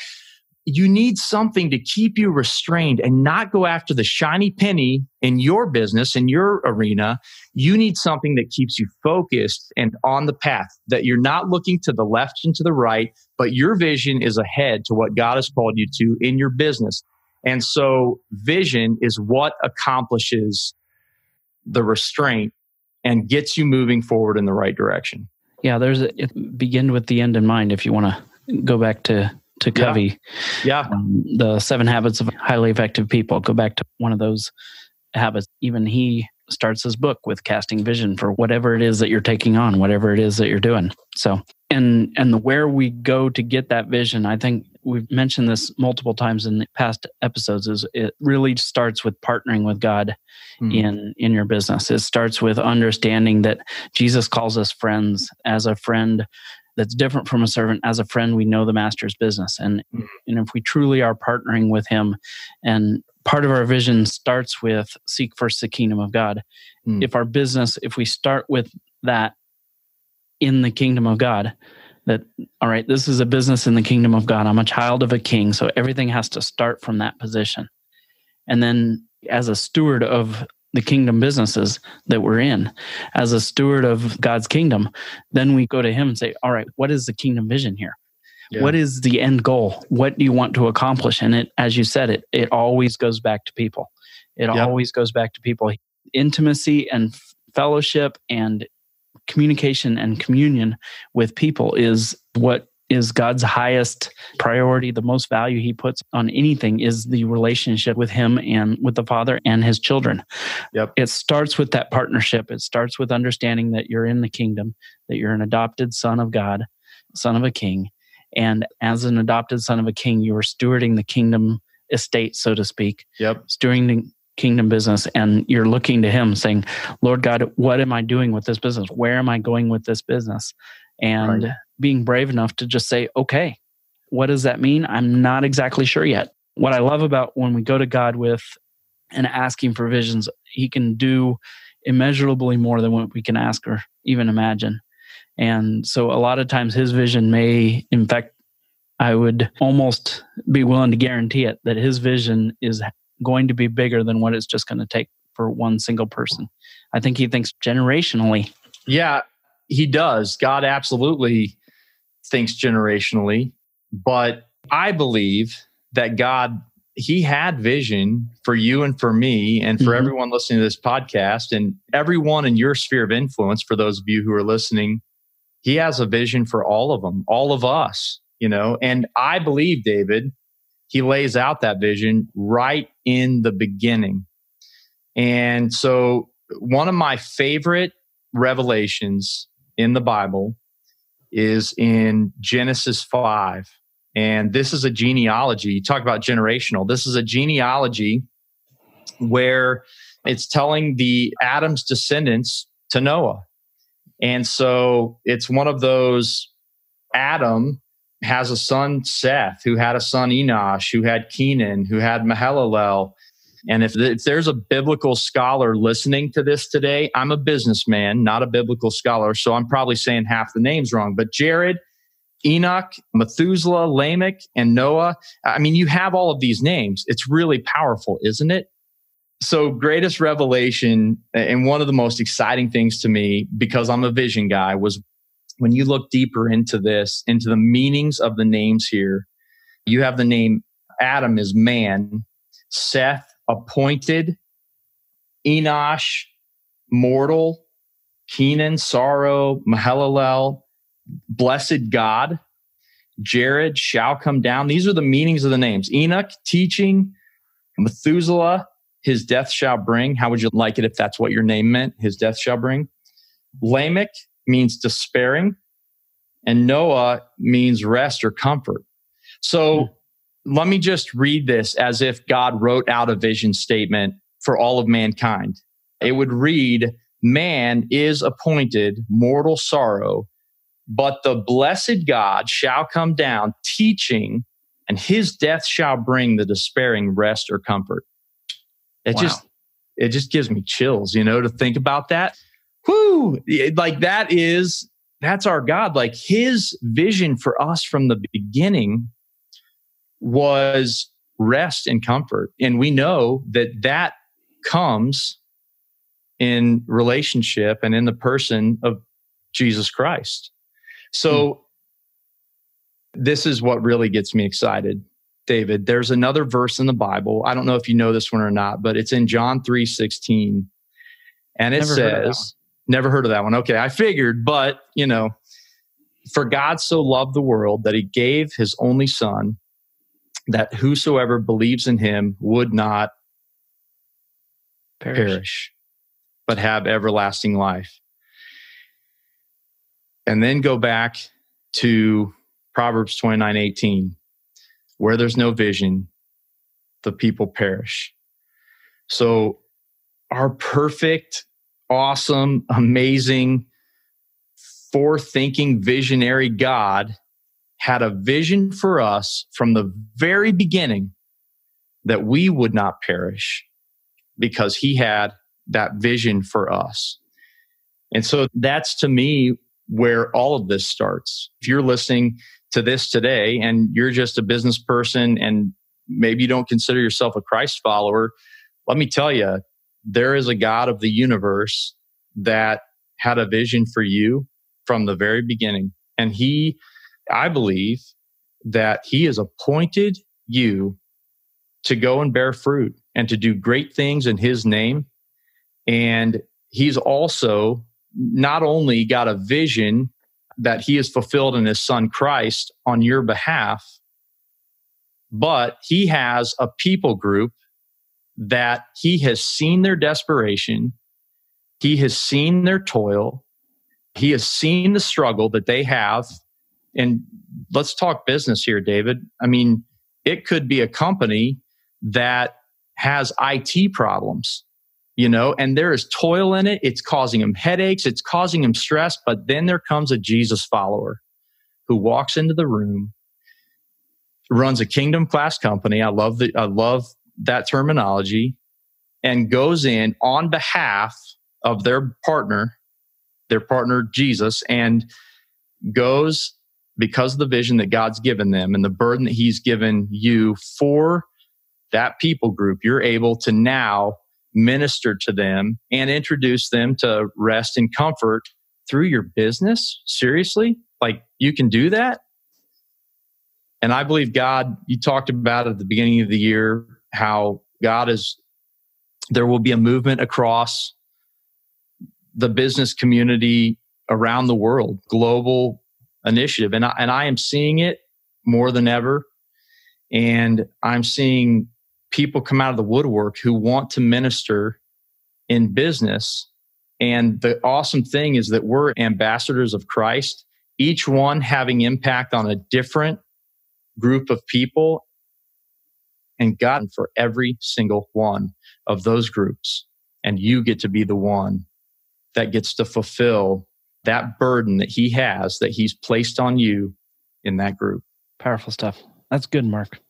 [SPEAKER 3] you need something to keep you restrained and not go after the shiny penny in your business, in your arena. You need something that keeps you focused and on the path, that you're not looking to the left and to the right, but your vision is ahead to what God has called you to in your business. And so vision is what accomplishes the restraint and gets you moving forward in the right direction.
[SPEAKER 2] Yeah, there's a, begin with the end in mind if you want to go back to to Covey.
[SPEAKER 3] Yeah. yeah. Um,
[SPEAKER 2] the seven habits of highly effective people. Go back to one of those habits. Even he starts his book with casting vision for whatever it is that you're taking on, whatever it is that you're doing. So, and and the where we go to get that vision, I think we've mentioned this multiple times in the past episodes is it really starts with partnering with God mm. in in your business. It starts with understanding that Jesus calls us friends. As a friend, that's different from a servant as a friend we know the master's business and mm-hmm. and if we truly are partnering with him and part of our vision starts with seek first the kingdom of god mm. if our business if we start with that in the kingdom of god that all right this is a business in the kingdom of god i'm a child of a king so everything has to start from that position and then as a steward of the kingdom businesses that we're in as a steward of God's kingdom, then we go to Him and say, All right, what is the kingdom vision here? Yeah. What is the end goal? What do you want to accomplish? And it, as you said, it it always goes back to people. It always goes back to people. Intimacy and fellowship and communication and communion with people is what is God's highest priority. The most value he puts on anything is the relationship with him and with the father and his children.
[SPEAKER 3] Yep.
[SPEAKER 2] It starts with that partnership. It starts with understanding that you're in the kingdom, that you're an adopted son of God, son of a king. And as an adopted son of a king, you are stewarding the kingdom estate, so to speak.
[SPEAKER 3] Yep.
[SPEAKER 2] Stewarding the kingdom business and you're looking to him saying, Lord God, what am I doing with this business? Where am I going with this business? And right being brave enough to just say, okay, what does that mean? I'm not exactly sure yet. What I love about when we go to God with and asking for visions, He can do immeasurably more than what we can ask or even imagine. And so a lot of times His vision may, in fact, I would almost be willing to guarantee it that His vision is going to be bigger than what it's just going to take for one single person. I think He thinks generationally.
[SPEAKER 3] Yeah, He does. God absolutely thinks generationally, but I believe that God he had vision for you and for me and for mm-hmm. everyone listening to this podcast and everyone in your sphere of influence for those of you who are listening he has a vision for all of them all of us you know and i believe david he lays out that vision right in the beginning and so one of my favorite revelations in the bible is in Genesis 5. And this is a genealogy. You talk about generational. This is a genealogy where it's telling the Adam's descendants to Noah. And so it's one of those Adam has a son Seth, who had a son Enosh, who had Kenan, who had Mahalalel, and if, if there's a biblical scholar listening to this today, I'm a businessman, not a biblical scholar. So I'm probably saying half the names wrong. But Jared, Enoch, Methuselah, Lamech, and Noah. I mean, you have all of these names. It's really powerful, isn't it? So, greatest revelation, and one of the most exciting things to me, because I'm a vision guy, was when you look deeper into this, into the meanings of the names here. You have the name Adam is man, Seth appointed, Enosh, mortal, Kenan, sorrow, Mahalalel, blessed God, Jared shall come down. These are the meanings of the names Enoch, teaching, Methuselah, his death shall bring. How would you like it if that's what your name meant? His death shall bring. Lamech means despairing, and Noah means rest or comfort. So mm-hmm. Let me just read this as if God wrote out a vision statement for all of mankind. It would read, Man is appointed mortal sorrow, but the blessed God shall come down teaching, and his death shall bring the despairing rest or comfort. It wow. just it just gives me chills, you know, to think about that. Whoo! Like that is that's our God. Like his vision for us from the beginning was rest and comfort. And we know that that comes in relationship and in the person of Jesus Christ. So hmm. this is what really gets me excited. David, there's another verse in the Bible. I don't know if you know this one or not, but it's in John 3 16. And it never says, heard never heard of that one. Okay, I figured, but you know, for God so loved the world that he gave his only son, that whosoever believes in him would not perish, perish but have everlasting life. And then go back to Proverbs 29 18 where there's no vision, the people perish. So, our perfect, awesome, amazing, forethinking, visionary God had a vision for us from the very beginning that we would not perish because he had that vision for us. And so that's to me where all of this starts. If you're listening to this today and you're just a business person and maybe you don't consider yourself a Christ follower, let me tell you, there is a God of the universe that had a vision for you from the very beginning. And he, I believe that he has appointed you to go and bear fruit and to do great things in his name. And he's also not only got a vision that he has fulfilled in his son Christ on your behalf, but he has a people group that he has seen their desperation, he has seen their toil, he has seen the struggle that they have. And let's talk business here, David. I mean, it could be a company that has IT problems you know, and there is toil in it. It's causing them headaches, it's causing them stress. But then there comes a Jesus follower who walks into the room, runs a kingdom class company. I love the, I love that terminology and goes in on behalf of their partner, their partner Jesus, and goes because of the vision that God's given them and the burden that He's given you for that people group. You're able to now minister to them and introduce them to rest and comfort through your business? Seriously? Like you can do that? And I believe God, you talked about at the beginning of the year how God is, there will be a movement across the business community around the world, global initiative. And I, and I am seeing it more than ever. And I'm seeing people come out of the woodwork who want to minister in business. And the awesome thing is that we're ambassadors of Christ, each one having impact on a different group of people and gotten for every single one of those groups. And you get to be the one that gets to fulfill that burden that he has, that he's placed on you in that group.
[SPEAKER 2] Powerful stuff. That's good, Mark.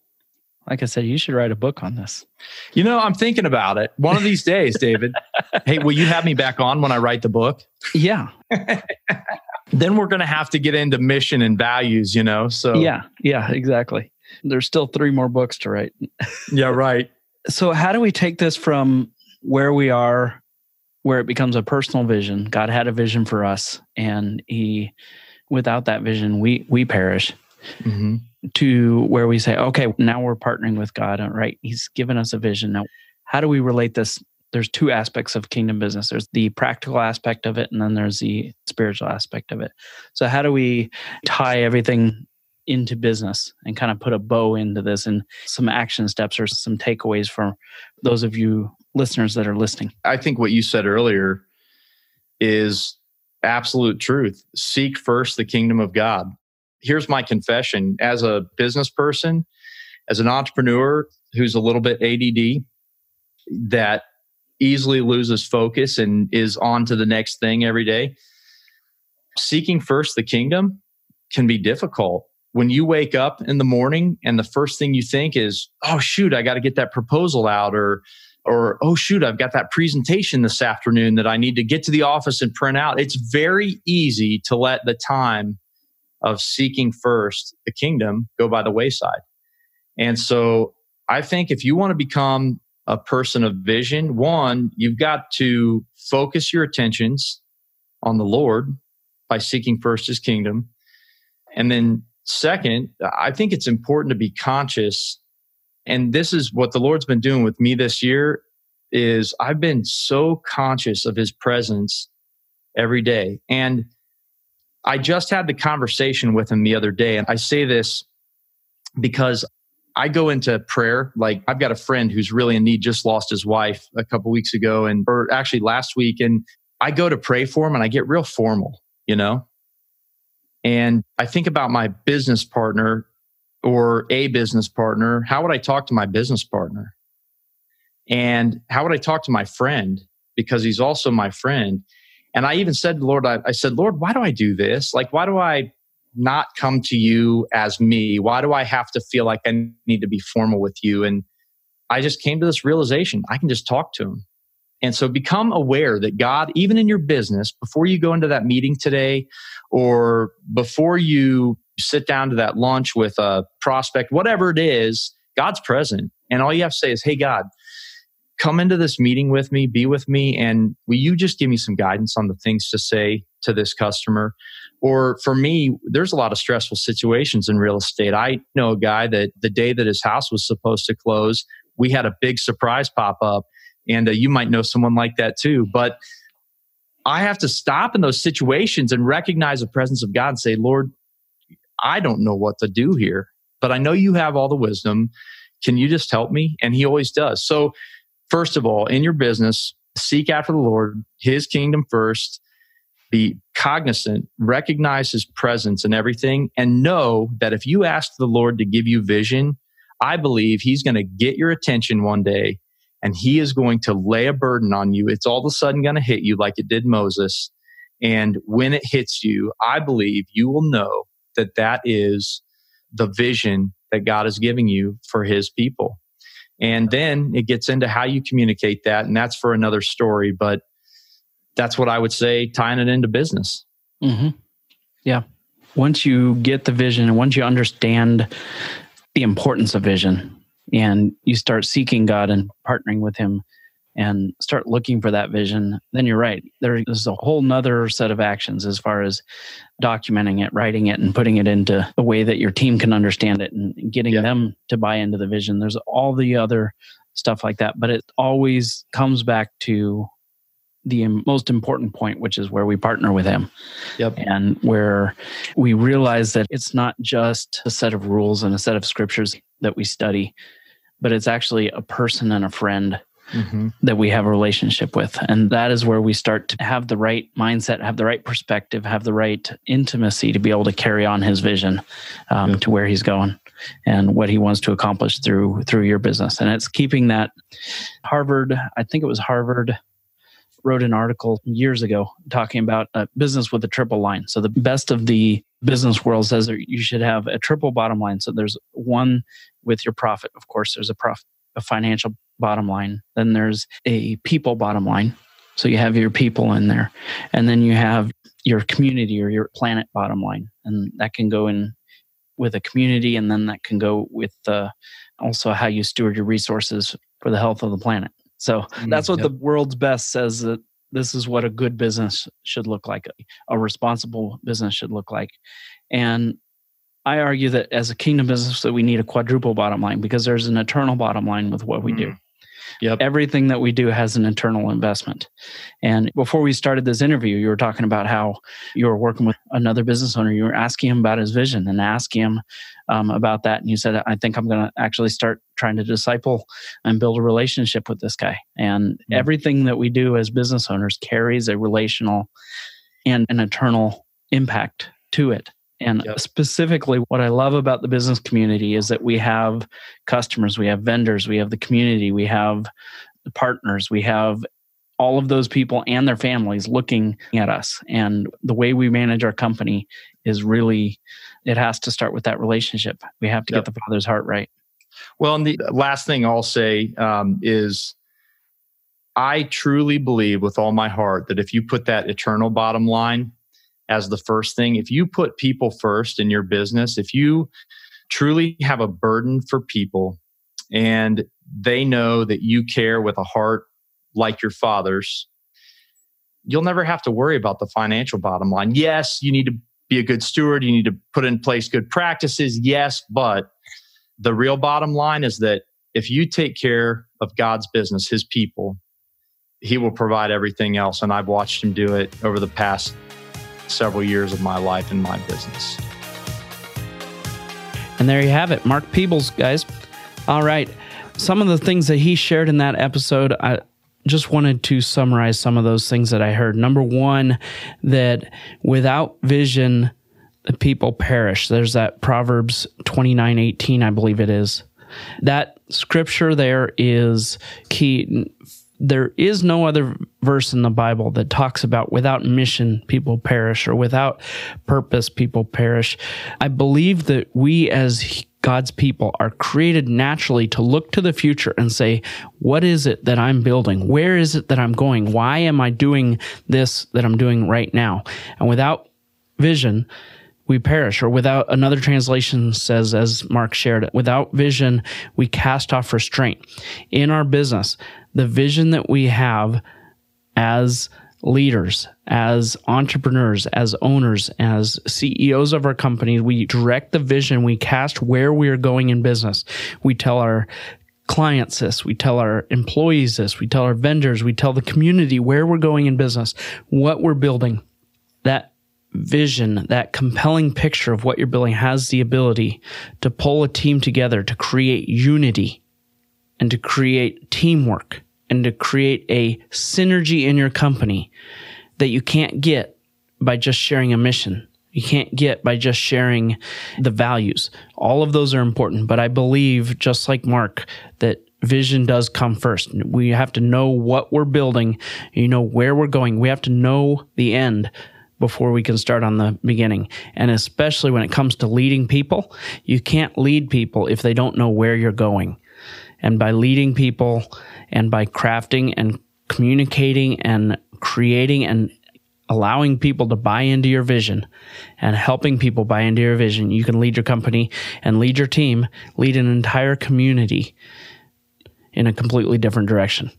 [SPEAKER 2] Like I said, you should write a book on this.
[SPEAKER 3] You know, I'm thinking about it. One of these days, David. hey, will you have me back on when I write the book?
[SPEAKER 2] Yeah.
[SPEAKER 3] then we're going to have to get into mission and values, you know? So,
[SPEAKER 2] yeah, yeah, exactly. There's still three more books to write.
[SPEAKER 3] yeah, right.
[SPEAKER 2] So, how do we take this from where we are, where it becomes a personal vision? God had a vision for us, and He, without that vision, we we perish. Mm-hmm to where we say, okay, now we're partnering with God, right? He's given us a vision. Now, how do we relate this? There's two aspects of kingdom business there's the practical aspect of it, and then there's the spiritual aspect of it. So, how do we tie everything into business and kind of put a bow into this and some action steps or some takeaways for those of you listeners that are listening?
[SPEAKER 3] I think what you said earlier is absolute truth. Seek first the kingdom of God. Here's my confession as a business person, as an entrepreneur who's a little bit ADD, that easily loses focus and is on to the next thing every day. Seeking first the kingdom can be difficult. When you wake up in the morning and the first thing you think is, oh, shoot, I got to get that proposal out, or or oh shoot i've got that presentation this afternoon that i need to get to the office and print out. It's very easy to let the time of seeking first the kingdom go by the wayside. And so i think if you want to become a person of vision one you've got to focus your attentions on the lord by seeking first his kingdom. And then second i think it's important to be conscious and this is what the lord's been doing with me this year is i've been so conscious of his presence every day. And i just had the conversation with him the other day. And i say this because i go into prayer. Like i've got a friend who's really in need just lost his wife a couple weeks ago and or actually last week. And i go to pray for him and i get real formal you know? And i think about my business partner or a business partner, how would I talk to my business partner? And how would I talk to my friend? Because he's also my friend. And I even said, Lord, I, I said, Lord, why do I do this? Like, why do I not come to you as me? Why do I have to feel like I need to be formal with you? And I just came to this realization I can just talk to him. And so become aware that God, even in your business, before you go into that meeting today or before you sit down to that lunch with a prospect, whatever it is, God's present. And all you have to say is, Hey, God, come into this meeting with me, be with me, and will you just give me some guidance on the things to say to this customer? Or for me, there's a lot of stressful situations in real estate. I know a guy that the day that his house was supposed to close, we had a big surprise pop up. And uh, you might know someone like that too. But I have to stop in those situations and recognize the presence of God and say, Lord, I don't know what to do here, but I know you have all the wisdom. Can you just help me? And he always does. So, first of all, in your business, seek after the Lord, his kingdom first, be cognizant, recognize his presence in everything, and know that if you ask the Lord to give you vision, I believe he's going to get your attention one day and he is going to lay a burden on you. It's all of a sudden going to hit you like it did Moses. And when it hits you, I believe you will know that that is the vision that God is giving you for his people. And then it gets into how you communicate that. And that's for another story. But that's what I would say, tying it into business.
[SPEAKER 2] Mm-hmm. Yeah. Once you get the vision and once you understand the importance of vision and you start seeking God and partnering with Him, and start looking for that vision, then you're right. There's a whole nother set of actions as far as documenting it, writing it, and putting it into a way that your team can understand it and getting yeah. them to buy into the vision. There's all the other stuff like that, but it always comes back to the most important point, which is where we partner with him.
[SPEAKER 3] Yep.
[SPEAKER 2] And where we realize that it's not just a set of rules and a set of scriptures that we study, but it's actually a person and a friend mm-hmm. that we have a relationship with. And that is where we start to have the right mindset, have the right perspective, have the right intimacy to be able to carry on his vision um, yeah. to where he's going and what he wants to accomplish through through your business. And it's keeping that Harvard, I think it was Harvard wrote an article years ago talking about a business with a triple line. So the best of the business world says that you should have a triple bottom line. So there's one with your profit. Of course, there's a profit, a financial bottom line. Then there's a people bottom line. So you have your people in there. And then you have your community or your planet bottom line. And that can go in with a community. And then that can go with uh, also how you steward your resources for the health of the planet. So mm, that's what yep. the world's best says that this is what a good business should look like, a responsible business should look like. And I argue that as a kingdom business that we need a quadruple bottom line because there's an eternal bottom line with what we mm. do. Yep. Everything that we do has an internal investment. And before we started this interview, you were talking about how you were working with another business owner. You were asking him about his vision and asking him um, about that. And you said, I think I'm going to actually start trying to disciple and build a relationship with this guy. And mm-hmm. everything that we do as business owners carries a relational and an eternal impact to it. And yep. specifically, what I love about the business community is that we have customers, we have vendors, we have the community, we have partners, we have all of those people and their families looking at us. And the way we manage our company is really, it has to start with that relationship. We have to yep. get the father's heart right.
[SPEAKER 3] Well, and the last thing I'll say um, is I truly believe with all my heart that if you put that eternal bottom line as the first thing, if you put people first in your business, if you truly have a burden for people and they know that you care with a heart like your father's, you'll never have to worry about the financial bottom line. Yes, you need to be a good steward, you need to put in place good practices. Yes, but the real bottom line is that if you take care of God's business, his people, he will provide everything else. And I've watched him do it over the past several years of my life in my business.
[SPEAKER 2] And there you have it, Mark Peebles, guys. All right. Some of the things that he shared in that episode, I just wanted to summarize some of those things that I heard. Number one, that without vision, the people perish. There's that Proverbs 29 18, I believe it is. That scripture there is key there is no other verse in the Bible that talks about without mission, people perish, or without purpose, people perish. I believe that we as God's people are created naturally to look to the future and say, what is it that I'm building? Where is it that I'm going? Why am I doing this that I'm doing right now? And without vision, we perish. Or without another translation says, as Mark shared, without vision, we cast off restraint. In our business, the vision that we have as leaders, as entrepreneurs, as owners, as CEOs of our companies, we direct the vision, we cast where we are going in business. We tell our clients this, we tell our employees this, we tell our vendors, we tell the community where we're going in business, what we're building. That vision, that compelling picture of what you're building has the ability to pull a team together to create unity and to create teamwork and to create a synergy in your company that you can't get by just sharing a mission. You can't get by just sharing the values. All of those are important, but I believe, just like Mark, that vision does come first. We have to know what we're building, you know, where we're going. We have to know the end before we can start on the beginning. And especially when it comes to leading people, you can't lead people if they don't know where you're going and by leading people and by crafting and communicating and creating and allowing people to buy into your vision and helping people buy into your vision, you can lead your company and lead your team, lead an entire community in a completely different direction.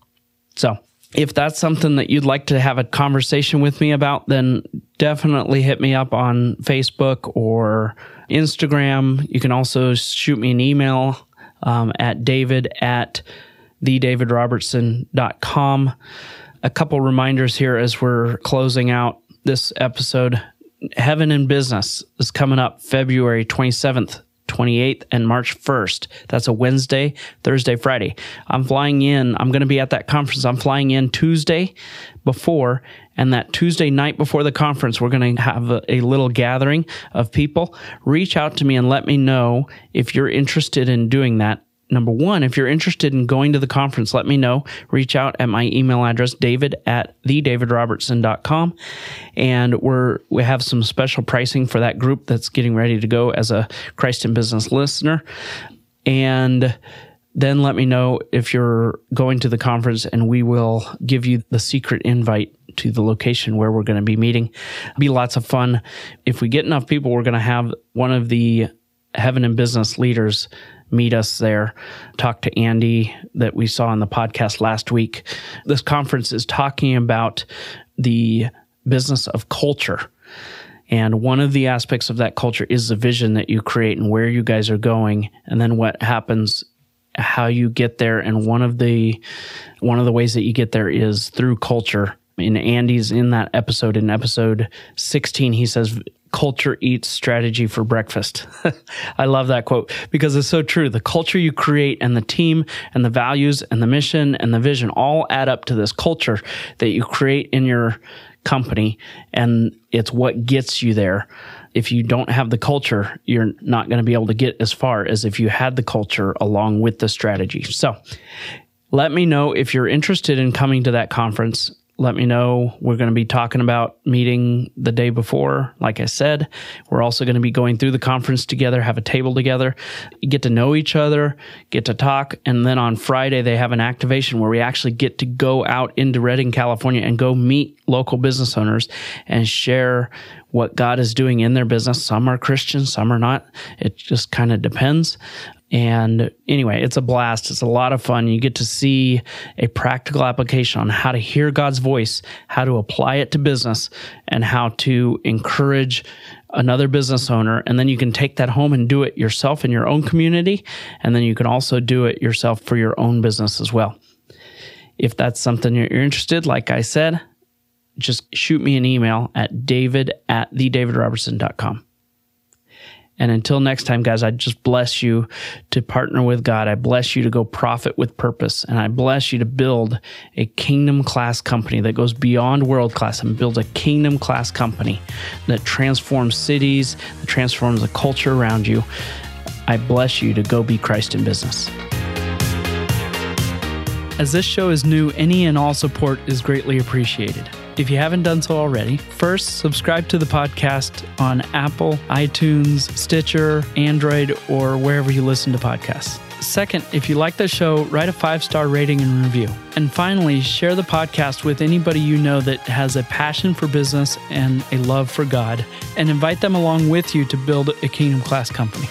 [SPEAKER 2] So, if that's something that you'd like to have a conversation with me about, then definitely hit me up on Facebook or Instagram. You can also shoot me an email um, at david at thedavidrobertson.com. A couple reminders here as we're closing out this episode. Heaven in Business is coming up February 27th 28th and March 1st. That's a Wednesday, Thursday, Friday. I'm flying in. I'm going to be at that conference. I'm flying in Tuesday before, and that Tuesday night before the conference, we're going to have a, a, little gathering of people. Reach out to me and let me know if you're interested in doing that number one, if you're interested in going to the conference, let me know. Reach out at my email address, david at thedavidrobertson.com. And we're, we have some special pricing for that group that's getting ready to go as a Christ in Business listener. And then let me know if you're going to the conference and we will give you the secret invite to the location where we're going to be meeting. Be lots of fun. If we get enough people, we're going to have one of the Heaven in Business leaders meet us there. Talk to Andy that we saw on the podcast last week. This conference is talking about the business of culture. And one of the aspects of that culture is the vision that you create and where you guys are going, and then what happens, how you get there. And one of the one of the ways that you get there is through culture. And Andy's in that episode. In episode 16, he says culture eats strategy for breakfast. I love that quote because it's so true. The culture you create and the team and the values and the mission and the vision all add up to this culture that you create in your company. And it's what gets you there. If you don't have the culture, you're not going to be able to get as far as if you had the culture along with the strategy. So let me know if you're interested in coming to that conference let me know. We're going to be talking about meeting the day before. Like I said, we're also going to be going through the conference together, have a table together, get to know each other, get to talk. And then on Friday, they have an activation where we actually get to go out into Redding, California and go meet local business owners and share what God is doing in their business. Some are Christians, some are not. It just kind of depends. And anyway, it's a blast. It's a lot of fun. You get to see a practical application on how to hear God's voice, how to apply it to business, and how to encourage another business owner. And then you can take that home and do it yourself in your own community. And then you can also do it yourself for your own business as well. If that's something you're interested, like I said, just shoot me an email at david at thedavidrobertson.com. And until next time, guys, I just bless you to partner with God. I bless you to go profit with purpose. And I bless you to build a kingdom class company that goes beyond world class and builds a kingdom class company that transforms cities, that transforms the culture around you. I bless you to go be Christ in business. As this show is new, any and all support is greatly appreciated. If you haven't done so already, first subscribe to the podcast on Apple, iTunes, Stitcher, Android, or wherever you listen to podcasts. Second, if you like the show, write a five star rating and review. And finally, share the podcast with anybody you know that has a passion for business and a love for God, and invite them along with you to build a kingdom class company.